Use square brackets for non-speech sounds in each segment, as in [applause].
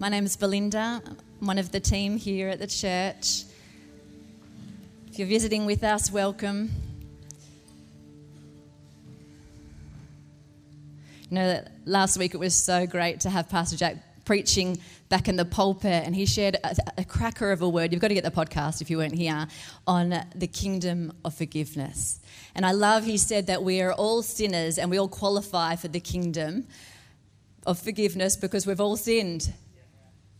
My name is Belinda. I'm one of the team here at the church. If you're visiting with us, welcome. You know, last week it was so great to have Pastor Jack preaching back in the pulpit, and he shared a, a, cracker of a word. You've got to get the podcast if you weren't here on the kingdom of forgiveness. And I love he said that we are all sinners and we all qualify for the kingdom of forgiveness because we've all sinned.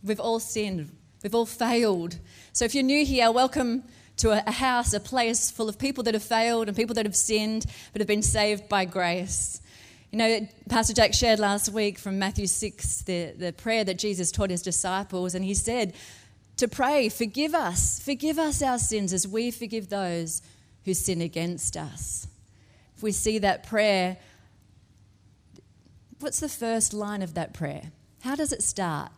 We've all sinned. We've all failed. So if you're new here, welcome to a, house, a place full of people that have failed and people that have sinned but have been saved by grace. You know, Pastor Jack shared last week from Matthew 6 the, the prayer that Jesus taught his disciples, and he said to pray, Forgive us, forgive us our sins as we forgive those who sin against us. If we see that prayer, what's the first line of that prayer? How does it start?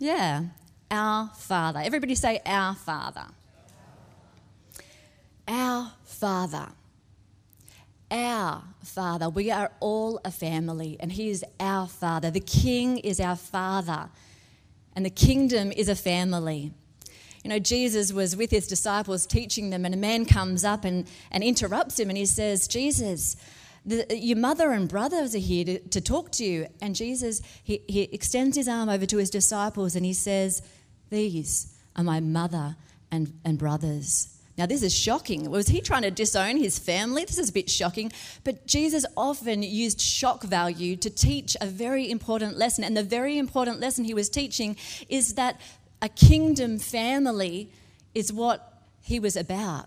Yeah, our Father. Everybody say, Our Father. Our Father. Our Father. We are all a family, and He is our Father. The King is our Father, and the kingdom is a family. You know, Jesus was with his disciples teaching them, and a man comes up and, and interrupts him, and he says, Jesus, the, your mother and brothers are here to, to talk to you. And Jesus, he, he extends his arm over to his disciples and he says, These are my mother and, and brothers. Now, this is shocking. Was he trying to disown his family? This is a bit shocking. But Jesus often used shock value to teach a very important lesson. And the very important lesson he was teaching is that a kingdom family is what he was about.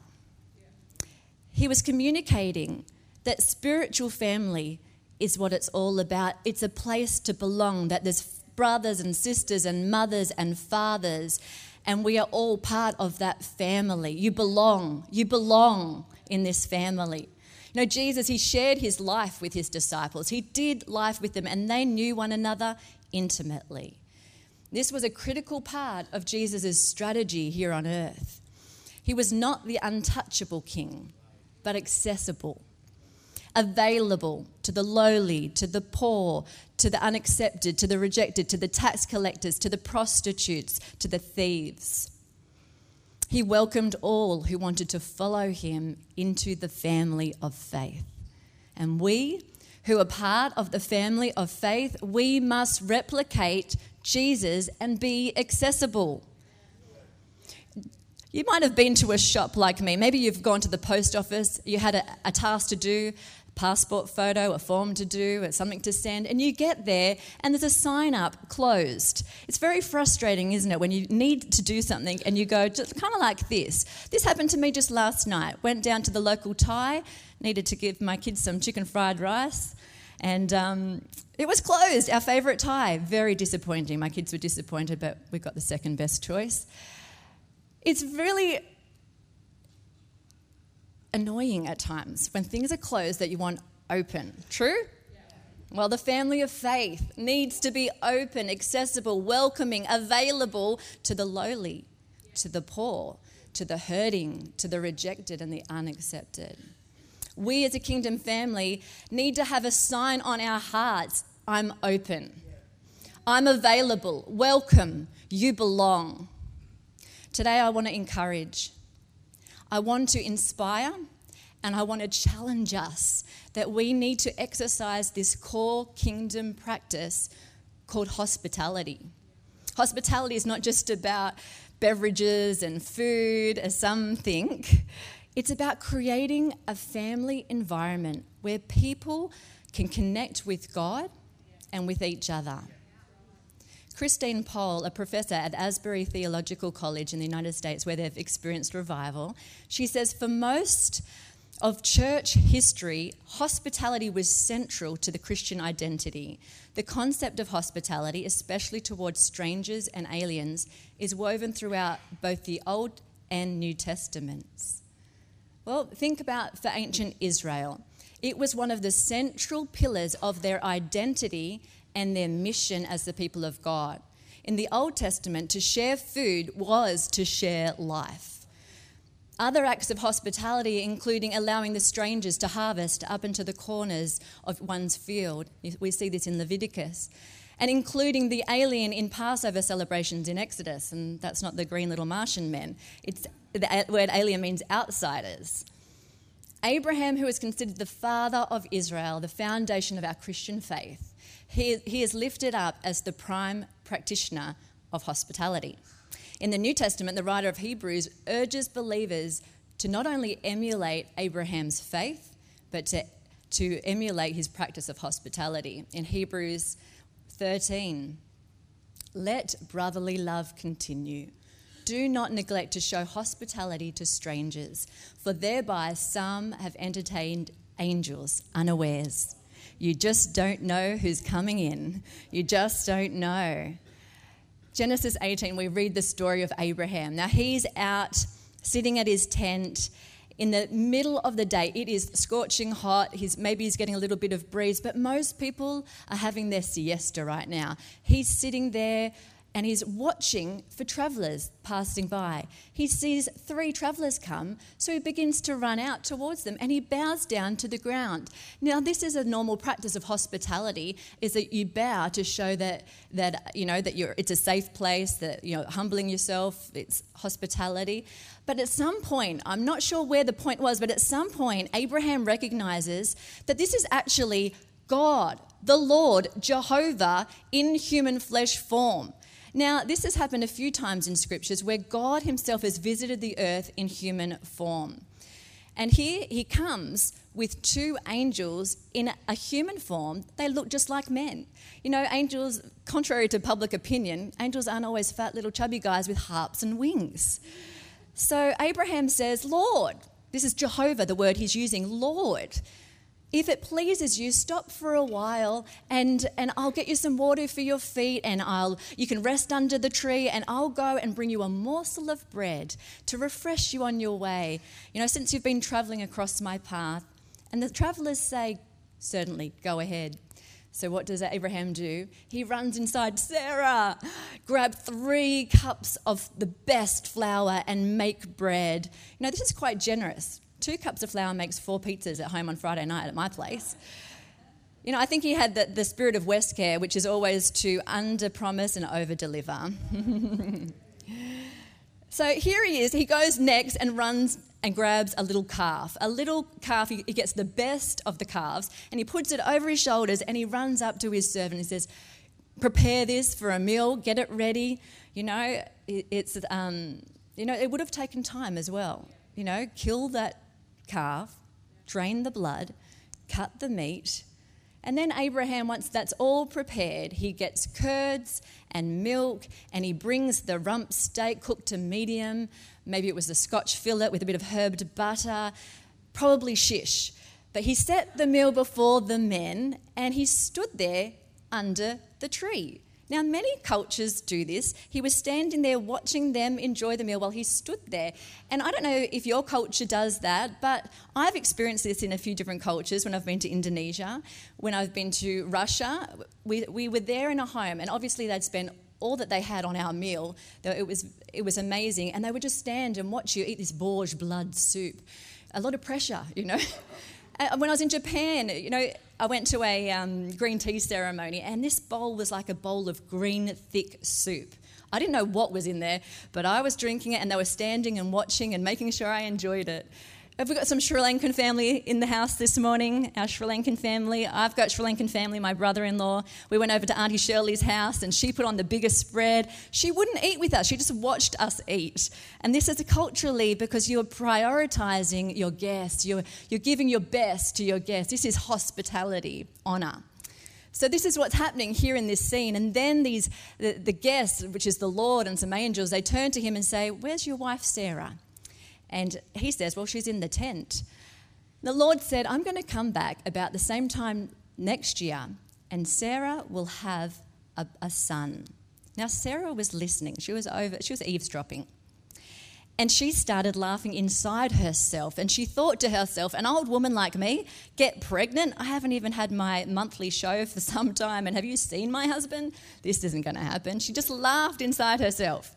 He was communicating that spiritual family is what it's all about. It's a place to belong, that there's brothers and sisters and mothers and fathers, and we are all part of that family. You belong. You belong in this family. You know, Jesus, he shared his life with his disciples. He did life with them, and they knew one another intimately. This was a critical part of Jesus' strategy here on earth. He was not the untouchable king, but accessible available to the lowly, to the poor, to the unaccepted, to the rejected, to the tax collectors, to the prostitutes, to the thieves. He welcomed all who wanted to follow him into the family of faith. And we, who are part of the family of faith, we must replicate Jesus and be accessible. You might have been to a shop like me. Maybe you've gone to the post office, you had a, a task to do, passport photo, a form to do, something to send, and you get there and there's a sign up closed. It's very frustrating, isn't it, when you need to do something and you go just kind of like this. This happened to me just last night. Went down to the local Thai, needed to give my kids some chicken fried rice, and um, it was closed. Our favourite Thai. Very disappointing. My kids were disappointed, but we got the second best choice. It's really annoying at times when things are closed that you want open. True? Well, the family of faith needs to be open, accessible, welcoming, available to the lowly, to the poor, to the hurting, to the rejected and the unaccepted. We as a kingdom family need to have a sign on our hearts I'm open, I'm available, welcome, you belong. Today, I want to encourage I want to inspire and I want to challenge us that we need to exercise this core kingdom practice called hospitality. Hospitality is not just about beverages and food, as some think. It's about creating a family environment where people can connect with God and with each other. Christine Pohl, a professor at Asbury Theological College in the United States, where they've experienced revival, she says for most of church history, hospitality was central to the Christian identity. The concept of hospitality, especially towards strangers and aliens, is woven throughout both the Old and New Testaments. Well, think about for ancient Israel. It was one of the central pillars of their identity and their mission as the people of God. In the Old Testament, to share food was to share life. Other acts of hospitality, including allowing the strangers to harvest up into the corners of one's field. We see this in Leviticus. and including the alien in Passover celebrations in Exodus. And that's not the green little Martian men, it's, the word alien means outsiders. Abraham, who is considered the father of Israel, the foundation of our Christian faith, he, is lifted up as the prime practitioner of hospitality. In the New Testament, the writer of Hebrews urges believers to not only emulate Abraham's faith, but to, to emulate his practice of hospitality. In Hebrews 13, let brotherly love continue. Do not neglect to show hospitality to strangers, for thereby some have entertained angels unawares. You just don't know who's coming in. You just don't know. Genesis 18, we read the story of Abraham. Now he's out sitting at his tent in the middle of the day. It is scorching hot. He's, maybe he's getting a little bit of breeze, but most people are having their siesta right now. He's sitting there and he's watching for travelers passing by. He sees three travelers come, so he begins to run out towards them and he bows down to the ground. Now, this is a normal practice of hospitality is that you bow to show that that you know that you're it's a safe place, that you know humbling yourself, it's hospitality. But at some point, I'm not sure where the point was, but at some point Abraham recognizes that this is actually God, the Lord, Jehovah in human flesh form. Now, this has happened a few times in scriptures where God Himself has visited the earth in human form. And here He comes with two angels in a human form. They look just like men. You know, angels, contrary to public opinion, angels aren't always fat little chubby guys with harps and wings. So Abraham says, Lord, this is Jehovah, the word he's using, Lord if it pleases you, stop for a while and, and I'll get you some water for your feet and I'll, you can rest under the tree and I'll go and bring you a morsel of bread to refresh you on your way. You know, since you've been traveling across my path. And the travelers say, Certainly, go ahead. So, what does Abraham do? He runs inside Sarah, grab three cups of the best flour and make bread. You know, this is quite generous two cups of flour makes four pizzas at home on Friday night at my place. You know, I think he had the, the spirit of Westcare, which is always to under promise and over deliver. [laughs] so here he is. He goes next and runs and grabs a little calf. A little calf, he, he gets the best of the calves and he puts it over his shoulders and he runs up to his servant and says, Prepare this for a meal, get it ready. You know, it, it's, um, you know, it would have taken time as well. You know, kill that calf, drain the blood, cut the meat, and then Abraham, once that's all prepared, he gets curds and milk and he brings the rump steak cooked to medium. Maybe it was a scotch fillet with a bit of herbed butter, probably shish. But he set the meal before the men and he stood there under the tree. Now, many cultures do this. He was standing there watching them enjoy the meal while he stood there. And I don't know if your culture does that, but I've experienced this in a few different cultures when I've been to Indonesia, when I've been to Russia. We, we were there in a home, and obviously they'd spent all that they had on our meal. It was, it was amazing. And they would just stand and watch you eat this bourge blood soup. A lot of pressure, you know. [laughs] Uh, when I was in Japan, you know, I went to a um, green tea ceremony, and this bowl was like a bowl of green, thick soup. I didn't know what was in there, but I was drinking it, and they were standing and watching and making sure I enjoyed it. Have we got some Sri Lankan family in the house this morning? Our Sri Lankan family. I've got Sri Lankan family, my brother in law. We went over to Auntie Shirley's house and she put on the biggest spread. She wouldn't eat with us, she just watched us eat. And this is culturally because you're prioritizing your guests, you're, you're giving your best to your guests. This is hospitality, honor. So this is what's happening here in this scene. And then these the, the guests, which is the Lord and some angels, they turn to him and say, Where's your wife Sarah? And he says, Well, she's in the tent. The Lord said, I'm going to come back about the same time next year, and Sarah will have a, a son. Now, Sarah was listening. She was over, she was eavesdropping. And she started laughing inside herself. And she thought to herself, an old woman like me, get pregnant? I haven't even had my monthly show for [laughs] some time. And have you seen my husband? This isn't going to happen. She just laughed inside herself.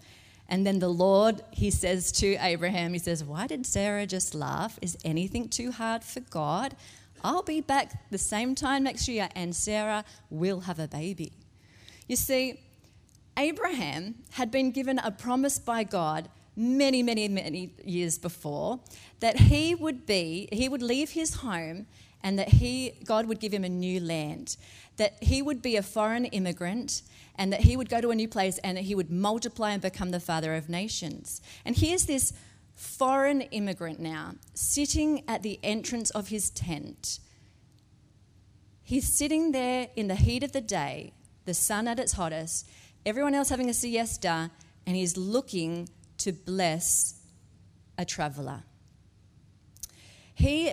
And then the Lord, he says to Abraham, he says, Why did Sarah just laugh? Is anything too hard for God? I'll be back the same time next year and Sarah will have a baby. You see, Abraham had been given a promise by God many, many, many years before that he would be, he would leave his home and that he, God would give him a new land, that he would be a foreign immigrant and that he would go to a new place and that he would multiply and become the father of nations. And here's this foreign immigrant now sitting at the entrance of his tent. He's sitting there in the heat of the day, the sun at its hottest, everyone else having a siesta, and he's looking to bless a traveler. He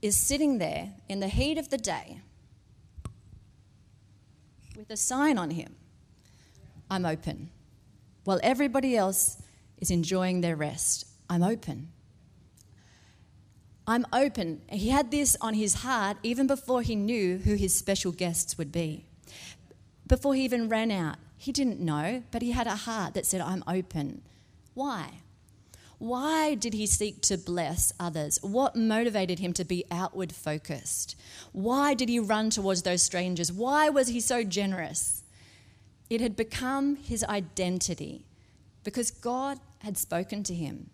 is sitting there in the heat of the day with a sign on him I'm open. While everybody else is enjoying their rest, I'm open. I'm open. He had this on his heart even before he knew who his special guests would be. Before he even ran out, he didn't know, but he had a heart that said, I'm open. Why? Why did he seek to bless others? What motivated him to be outward focused? Why did he run towards those strangers? Why was he so generous? It had become his identity because God had spoken to him.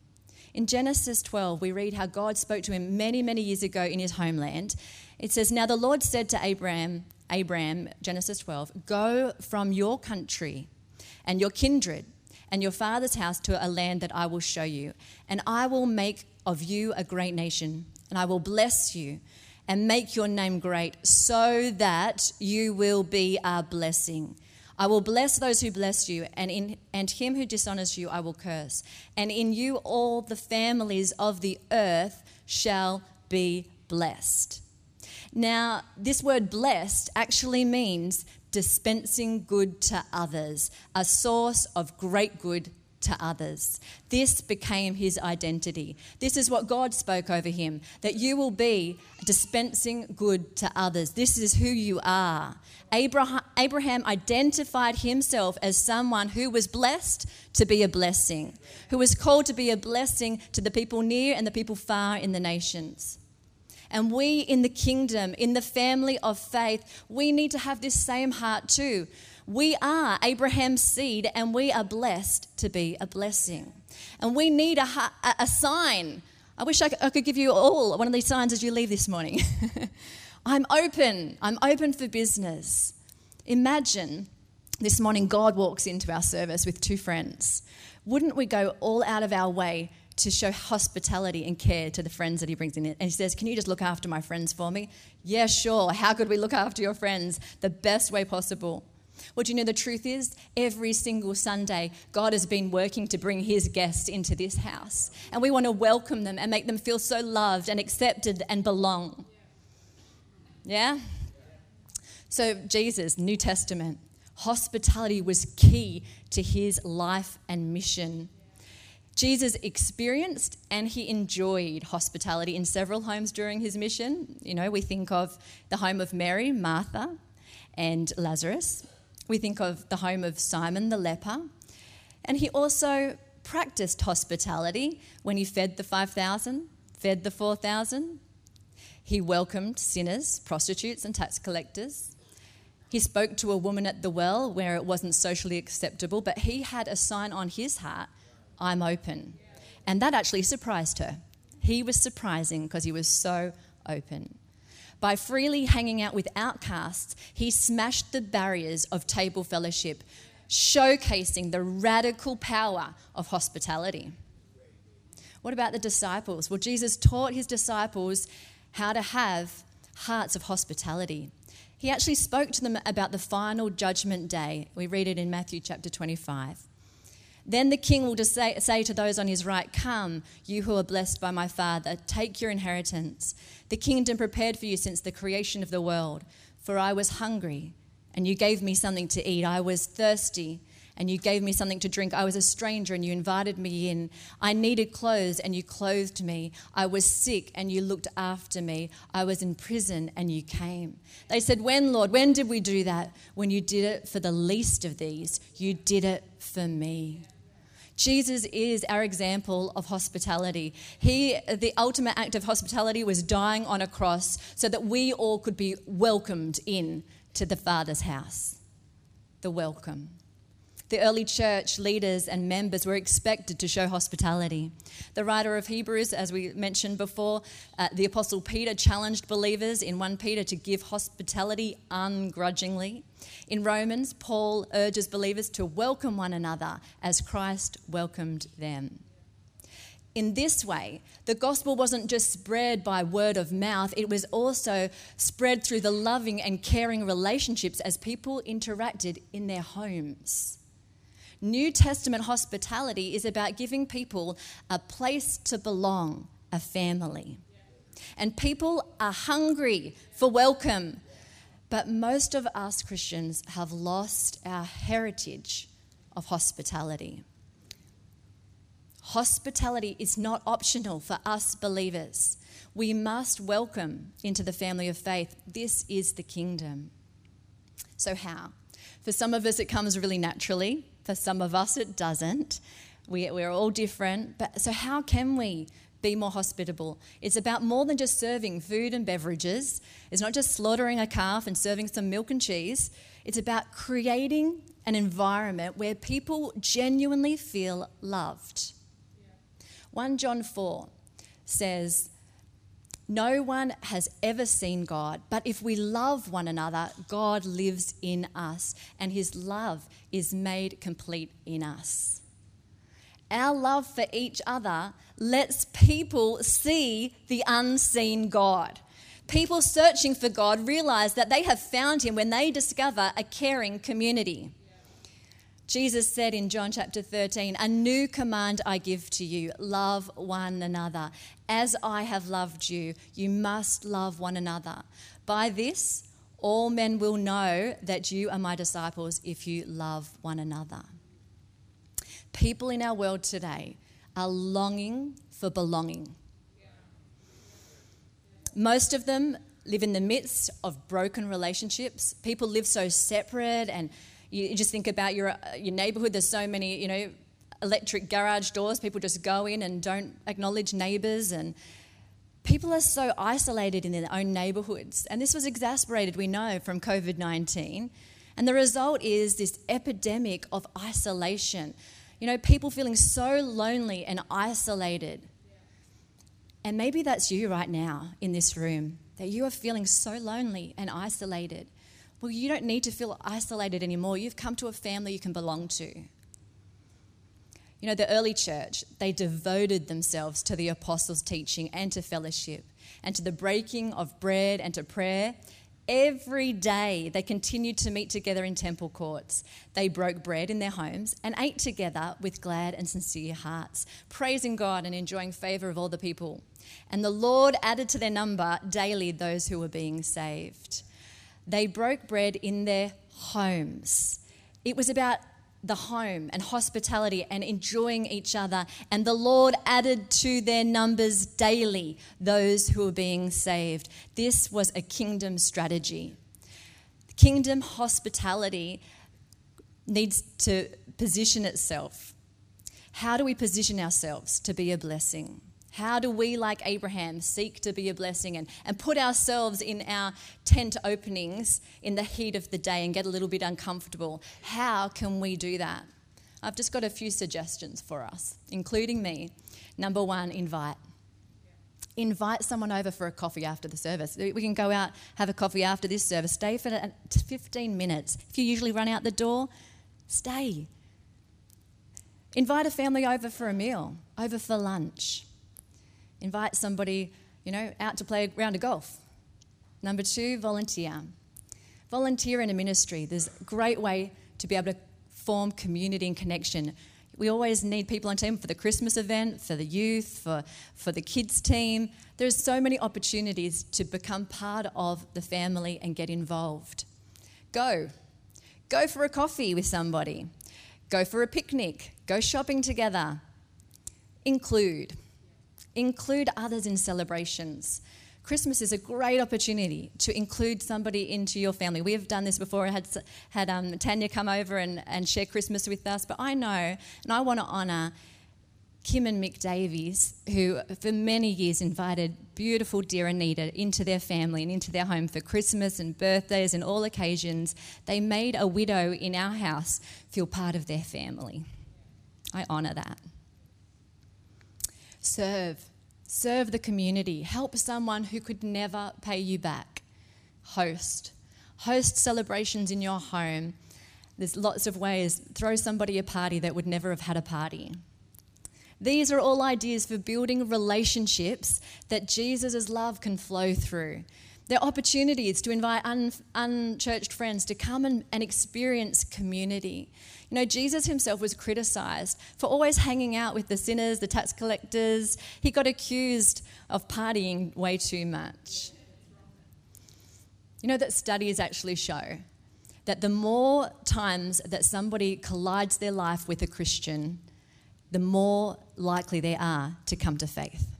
In Genesis 12, we read how God spoke to him many, many years ago in his homeland. It says, Now the Lord said to Abraham, Abraham, Genesis 12, Go from your country and your kindred and your father's house to a land that I will show you. And I will make of you a great nation, and I will bless you and make your name great, so that you will be a blessing. I will bless those who bless you, and, in, and him who dishonors you I will curse. And in you all the families of the earth shall be blessed. Now, this word blessed actually means dispensing good to others, a source of great good to others. This became his identity. This is what God spoke over him that you will be dispensing good to others. This is who you are. Abraham, identified himself as someone who was blessed to be a blessing, who was called to be a blessing to the people near and the people far in the nations. And we in the kingdom, in the family of faith, we need to have this same heart too. We are Abraham's seed and we are blessed to be a blessing. And we need a, a sign. I wish I could give you all one of these signs as you leave this morning. [laughs] I'm open. I'm open for business. Imagine this morning God walks into our service with two friends. Wouldn't we go all out of our way to show hospitality and care to the friends that he brings in. And he says, Can you just look after my friends for me? Yeah, sure. How could we look after your friends? The best way possible. Well, do you know the truth is? Every single Sunday, God has been working to bring his guests into this house. And we want to welcome them and make them feel so loved and accepted and belong. Yeah? So, Jesus, New Testament, hospitality was key to his life and mission. Jesus experienced and he enjoyed hospitality in several homes during his mission. You know, we think of the home of Mary, Martha, and Lazarus. We think of the home of Simon the leper. And he also practiced hospitality when he fed the 5,000, fed the 4,000. He welcomed sinners, prostitutes, and tax collectors. He spoke to a woman at the well where it wasn't socially acceptable, but he had a sign on his heart I'm open. And that actually surprised her. He was surprising because he was so open. By freely hanging out with outcasts, he smashed the barriers of table fellowship, showcasing the radical power of hospitality. What about the disciples? Well, Jesus taught his disciples how to have hearts of hospitality. He actually spoke to them about the final judgment day. We read it in Matthew chapter 25. Then the king will just say, say, to those on his right, Come, you who are blessed by my Father, take your inheritance, the kingdom prepared for you since the creation of the world. For I was hungry, and you gave me something to eat. I was thirsty, and you gave me something to drink. I was a stranger, and you invited me in. I needed clothes, and you clothed me. I was sick, and you looked after me. I was in prison, and you came. They said, When, Lord? When did we do that? When you did it for the least of these, you did it for me. Jesus is our example of hospitality. He, the ultimate act of hospitality was dying on a cross so that we all could be welcomed in to the Father's house. the welcome. The early church leaders and members were expected to show hospitality. The writer of Hebrews, as we mentioned before, uh, the Apostle Peter challenged believers in 1 Peter to give hospitality ungrudgingly. In Romans, Paul urges believers to welcome one another as Christ welcomed them. In this way, the gospel wasn't just spread by word of mouth, it was also spread through the loving and caring relationships as people interacted in their homes. New Testament hospitality is about giving people a place to belong, a family. And people are hungry for welcome. But most of us Christians have lost our heritage of hospitality. Hospitality is not optional for us believers. We must welcome into the family of faith. This is the kingdom. So, how? For some of us, it comes really naturally. For some of us, it doesn't. We, we're all different. But so, how can we be more hospitable? It's about more than just serving food and beverages. It's not just slaughtering a calf and serving some milk and cheese. It's about creating an environment where people genuinely feel loved. 1 John 4 says, no one has ever seen God, but if we love one another, God lives in us, and his love is made complete in us. Our love for each other lets people see the unseen God. People searching for God realize that they have found him when they discover a caring community. Jesus said in John chapter 13, A new command I give to you love one another. As I have loved you, you must love one another. By this, all men will know that you are my disciples if you love one another. People in our world today are longing for belonging. Most of them live in the midst of broken relationships. People live so separate and you just think about your, uh, your neighborhood, there's so many, you know, electric garage doors. People just go in and don't acknowledge neighbors. And people are so isolated in their own neighborhoods. And this was exasperated, we know, from COVID 19. And the result is this epidemic of isolation. You know, people feeling so lonely and isolated. And maybe that's you right now in this room, that you are feeling so lonely and isolated. Well, you don't need to feel isolated anymore. You've come to a family you can belong to. You know, the early church, they devoted themselves to the apostles' teaching and to fellowship and to the breaking of bread and to prayer. Every day they continued to meet together in temple courts. They broke bread in their homes and ate together with glad and sincere hearts, praising God and enjoying favor of all the people. And the Lord added to their number daily those who were being saved. They broke bread in their homes. It was about the home and hospitality and enjoying each other. And the Lord added to their numbers daily those who were being saved. This was a kingdom strategy. Kingdom hospitality needs to position itself. How do we position ourselves to be a blessing? How do we, like Abraham, seek to be a blessing and, and put ourselves in our tent openings in the heat of the day and get a little bit uncomfortable? How can we do that? I've just got a few suggestions for us, including me. Number one, invite. Invite someone over for a coffee after the service. We can go out, have a coffee after this service, stay for 15 minutes. If you usually run out the door, stay. Invite a family over for a meal, over for lunch. Invite somebody, you know, out to play a round of golf. Number two, volunteer. Volunteer in a ministry. There's a great way to be able to form community and connection. We always need people on team for the Christmas event, for the youth, for, for the kids team. There's so many opportunities to become part of the family and get involved. Go. Go for a coffee with somebody. Go for a picnic. Go shopping together. Include. Include others in celebrations. Christmas is a great opportunity to include somebody into your family. We have done this before. I had, had um, Tanya come over and, and share Christmas with us, but I know and I want to honour Kim and Mick Davies, who for many years invited beautiful dear Anita into their family and into their home for Christmas and birthdays and all occasions, they made a widow in our house feel part of their family. I honour that. Serve. Serve the community. Help someone who could never pay you back. Host. Host celebrations in your home. There's lots of ways. Throw somebody a party that would never have had a party. These are all ideas for building relationships that Jesus' love can flow through. They're opportunities to invite un- unchurched friends to come and, and experience community. You know, Jesus himself was criticized for always hanging out with the sinners, the tax collectors. He got accused of partying way too much. You know that studies actually show that the more times that somebody collides their life with a Christian, the more likely they are to come to faith.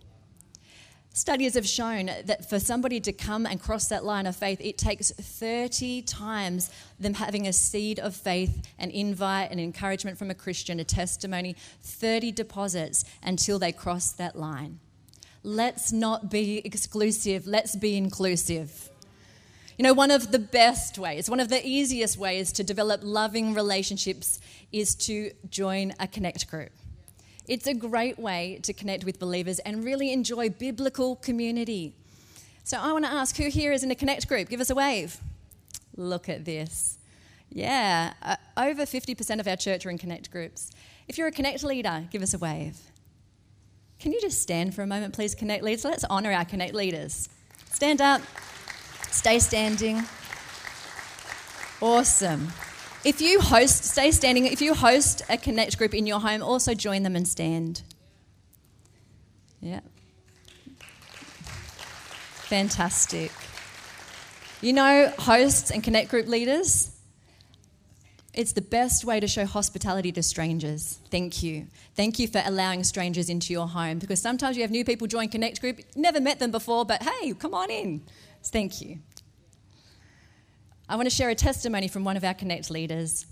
Studies have shown that for somebody to come and cross that line of faith, it takes 30 times them having a seed of faith, an invite, an encouragement from a Christian, a testimony, 30 deposits until they cross that line. Let's not be exclusive, let's be inclusive. You know, one of the best ways, one of the easiest ways to develop loving relationships is to join a connect group. It's a great way to connect with believers and really enjoy biblical community. So I want to ask who here is in a connect group? Give us a wave. Look at this. Yeah, uh, over 50% of our church are in connect groups. If you're a connect leader, give us a wave. Can you just stand for a moment, please, connect leaders? Let's honour our connect leaders. Stand up, stay standing. Awesome. If you host, stay standing. If you host a connect group in your home, also join them and stand. Yeah. Fantastic. You know, hosts and connect group leaders, it's the best way to show hospitality to strangers. Thank you. Thank you for allowing strangers into your home because sometimes you have new people join Connect Group, never met them before, but hey, come on in. Thank you. I want to share a testimony from one of our Connect leaders.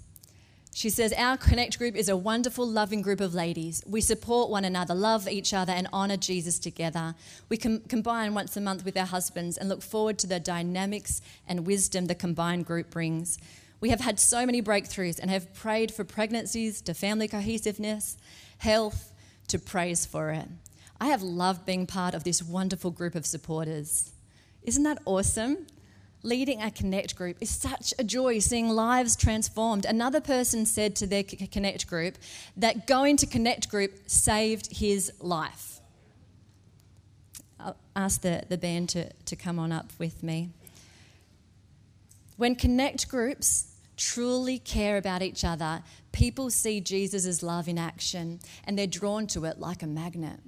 She says, Our Connect group is a wonderful, loving group of ladies. We support one another, love each other, and honour Jesus together. We com- combine once a month with our husbands and look forward to the dynamics and wisdom the combined group brings. We have had so many breakthroughs and have prayed for pregnancies, to family cohesiveness, health, to praise for it. I have loved being part of this wonderful group of supporters. Isn't that awesome? Leading a connect group is such a joy seeing lives transformed. Another person said to their connect group that going to connect group saved his life. I'll ask the, the band to, to come on up with me. When connect groups truly care about each other people see jesus' love in action and they're drawn to it like a magnet.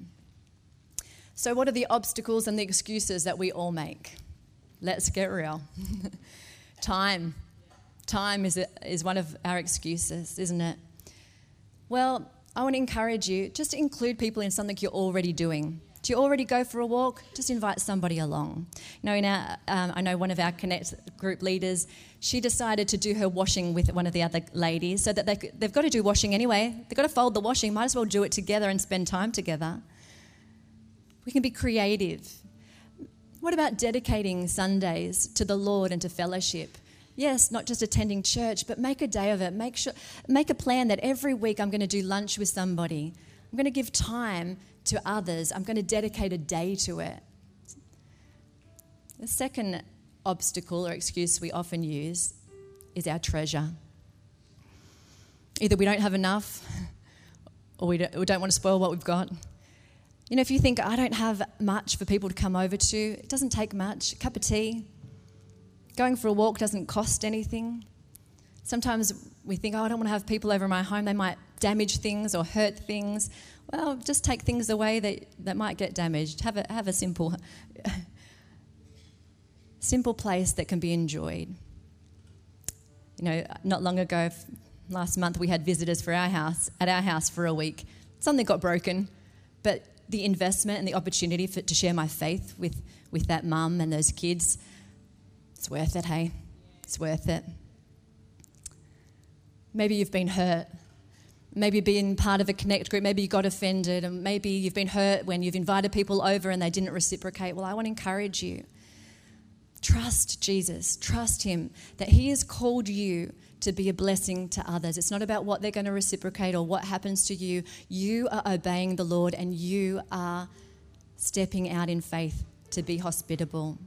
So what are the obstacles and the excuses that we all make Let's get real. [laughs] Time. Time is, a, is one of our excuses, isn't it? Well, I want to encourage you just to include people in something you're already doing. Do you already go for a walk? Just invite somebody along. You know, in our, um, I know one of our Connect group leaders, she decided to do her washing with one of the other ladies so that they, they've got to do washing anyway. They've got to fold the washing, might as well do it together and spend time together. We can be creative what about dedicating Sundays to the Lord and to fellowship? Yes, not just attending church, but make a day of it. Make sure make a plan that every week I'm going to do lunch with somebody. I'm going to give time to others. I'm going to dedicate a day to it. The second obstacle or excuse we often use is our treasure. Either we don't have enough or we don't, we don't want to spoil what we've got. You know, if you think, I don't have much for people to come over to, it doesn't take much. A cup of tea, going for a walk doesn't cost anything. Sometimes we think, oh, I don't want to have people over my home, they might damage things or hurt things. Well, just take things away that, that might get damaged. Have a, have a simple, [laughs] simple place that can be enjoyed. You know, not long ago, last month, we had visitors for our house, at our house for a week. Something got broken, but the investment and the opportunity for, to share my faith with, with that mum and those kids, it's worth it, hey? It's worth it. Maybe you've been hurt. maybe being part of a connect group, maybe you got offended, and maybe you've been hurt when you've invited people over and they didn't reciprocate. Well, I want to encourage you. Trust Jesus, trust Him that He has called you to be a blessing to others. It's not about what they're going to reciprocate or what happens to you. You are obeying the Lord and you are stepping out in faith to be hospitable.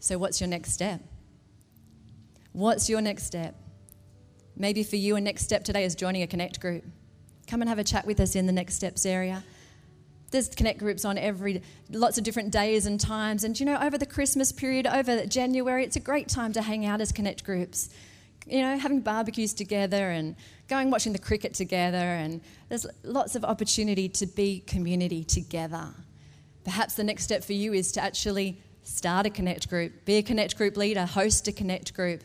So, what's your next step? What's your next step? Maybe for you, a next step today is joining a connect group. Come and have a chat with us in the next steps area. There's connect groups on every lots of different days and times. And you know, over the Christmas period, over January, it's a great time to hang out as connect groups. You know, having barbecues together and going watching the cricket together, and there's lots of opportunity to be community together. Perhaps the next step for you is to actually start a connect group, be a connect group leader, host a connect group.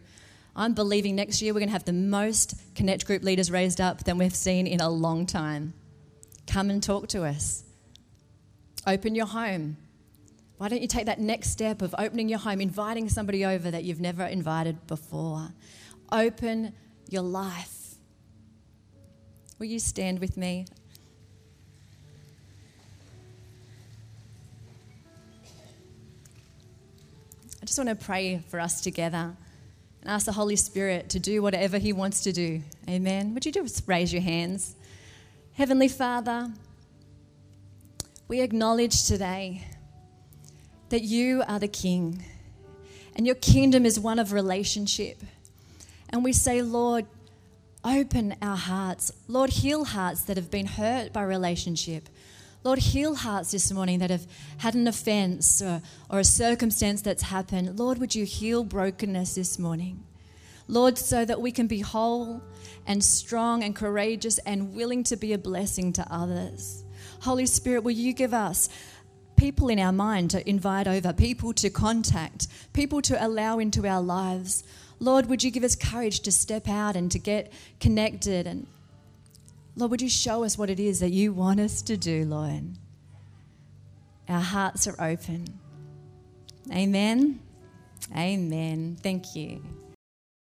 I'm believing next year we're going to have the most connect group leaders raised up than we've seen in a long time. Come and talk to us. Open your home. Why don't you take that next step of opening your home, inviting somebody over that you've never invited before? Open your life. Will you stand with me? I just want to pray for us together and ask the Holy Spirit to do whatever He wants to do. Amen. Would you just raise your hands? Heavenly Father, we acknowledge today that you are the King and your kingdom is one of relationship. And we say, Lord, open our hearts. Lord, heal hearts that have been hurt by relationship. Lord, heal hearts this morning that have had an offense or, or a circumstance that's happened. Lord, would you heal brokenness this morning? Lord, so that we can be whole and strong and courageous and willing to be a blessing to others. Holy Spirit, will you give us people in our mind to invite over, people to contact, people to allow into our lives? Lord, would you give us courage to step out and to get connected? And Lord, would you show us what it is that you want us to do, Lord? Our hearts are open. Amen. Amen. Thank you.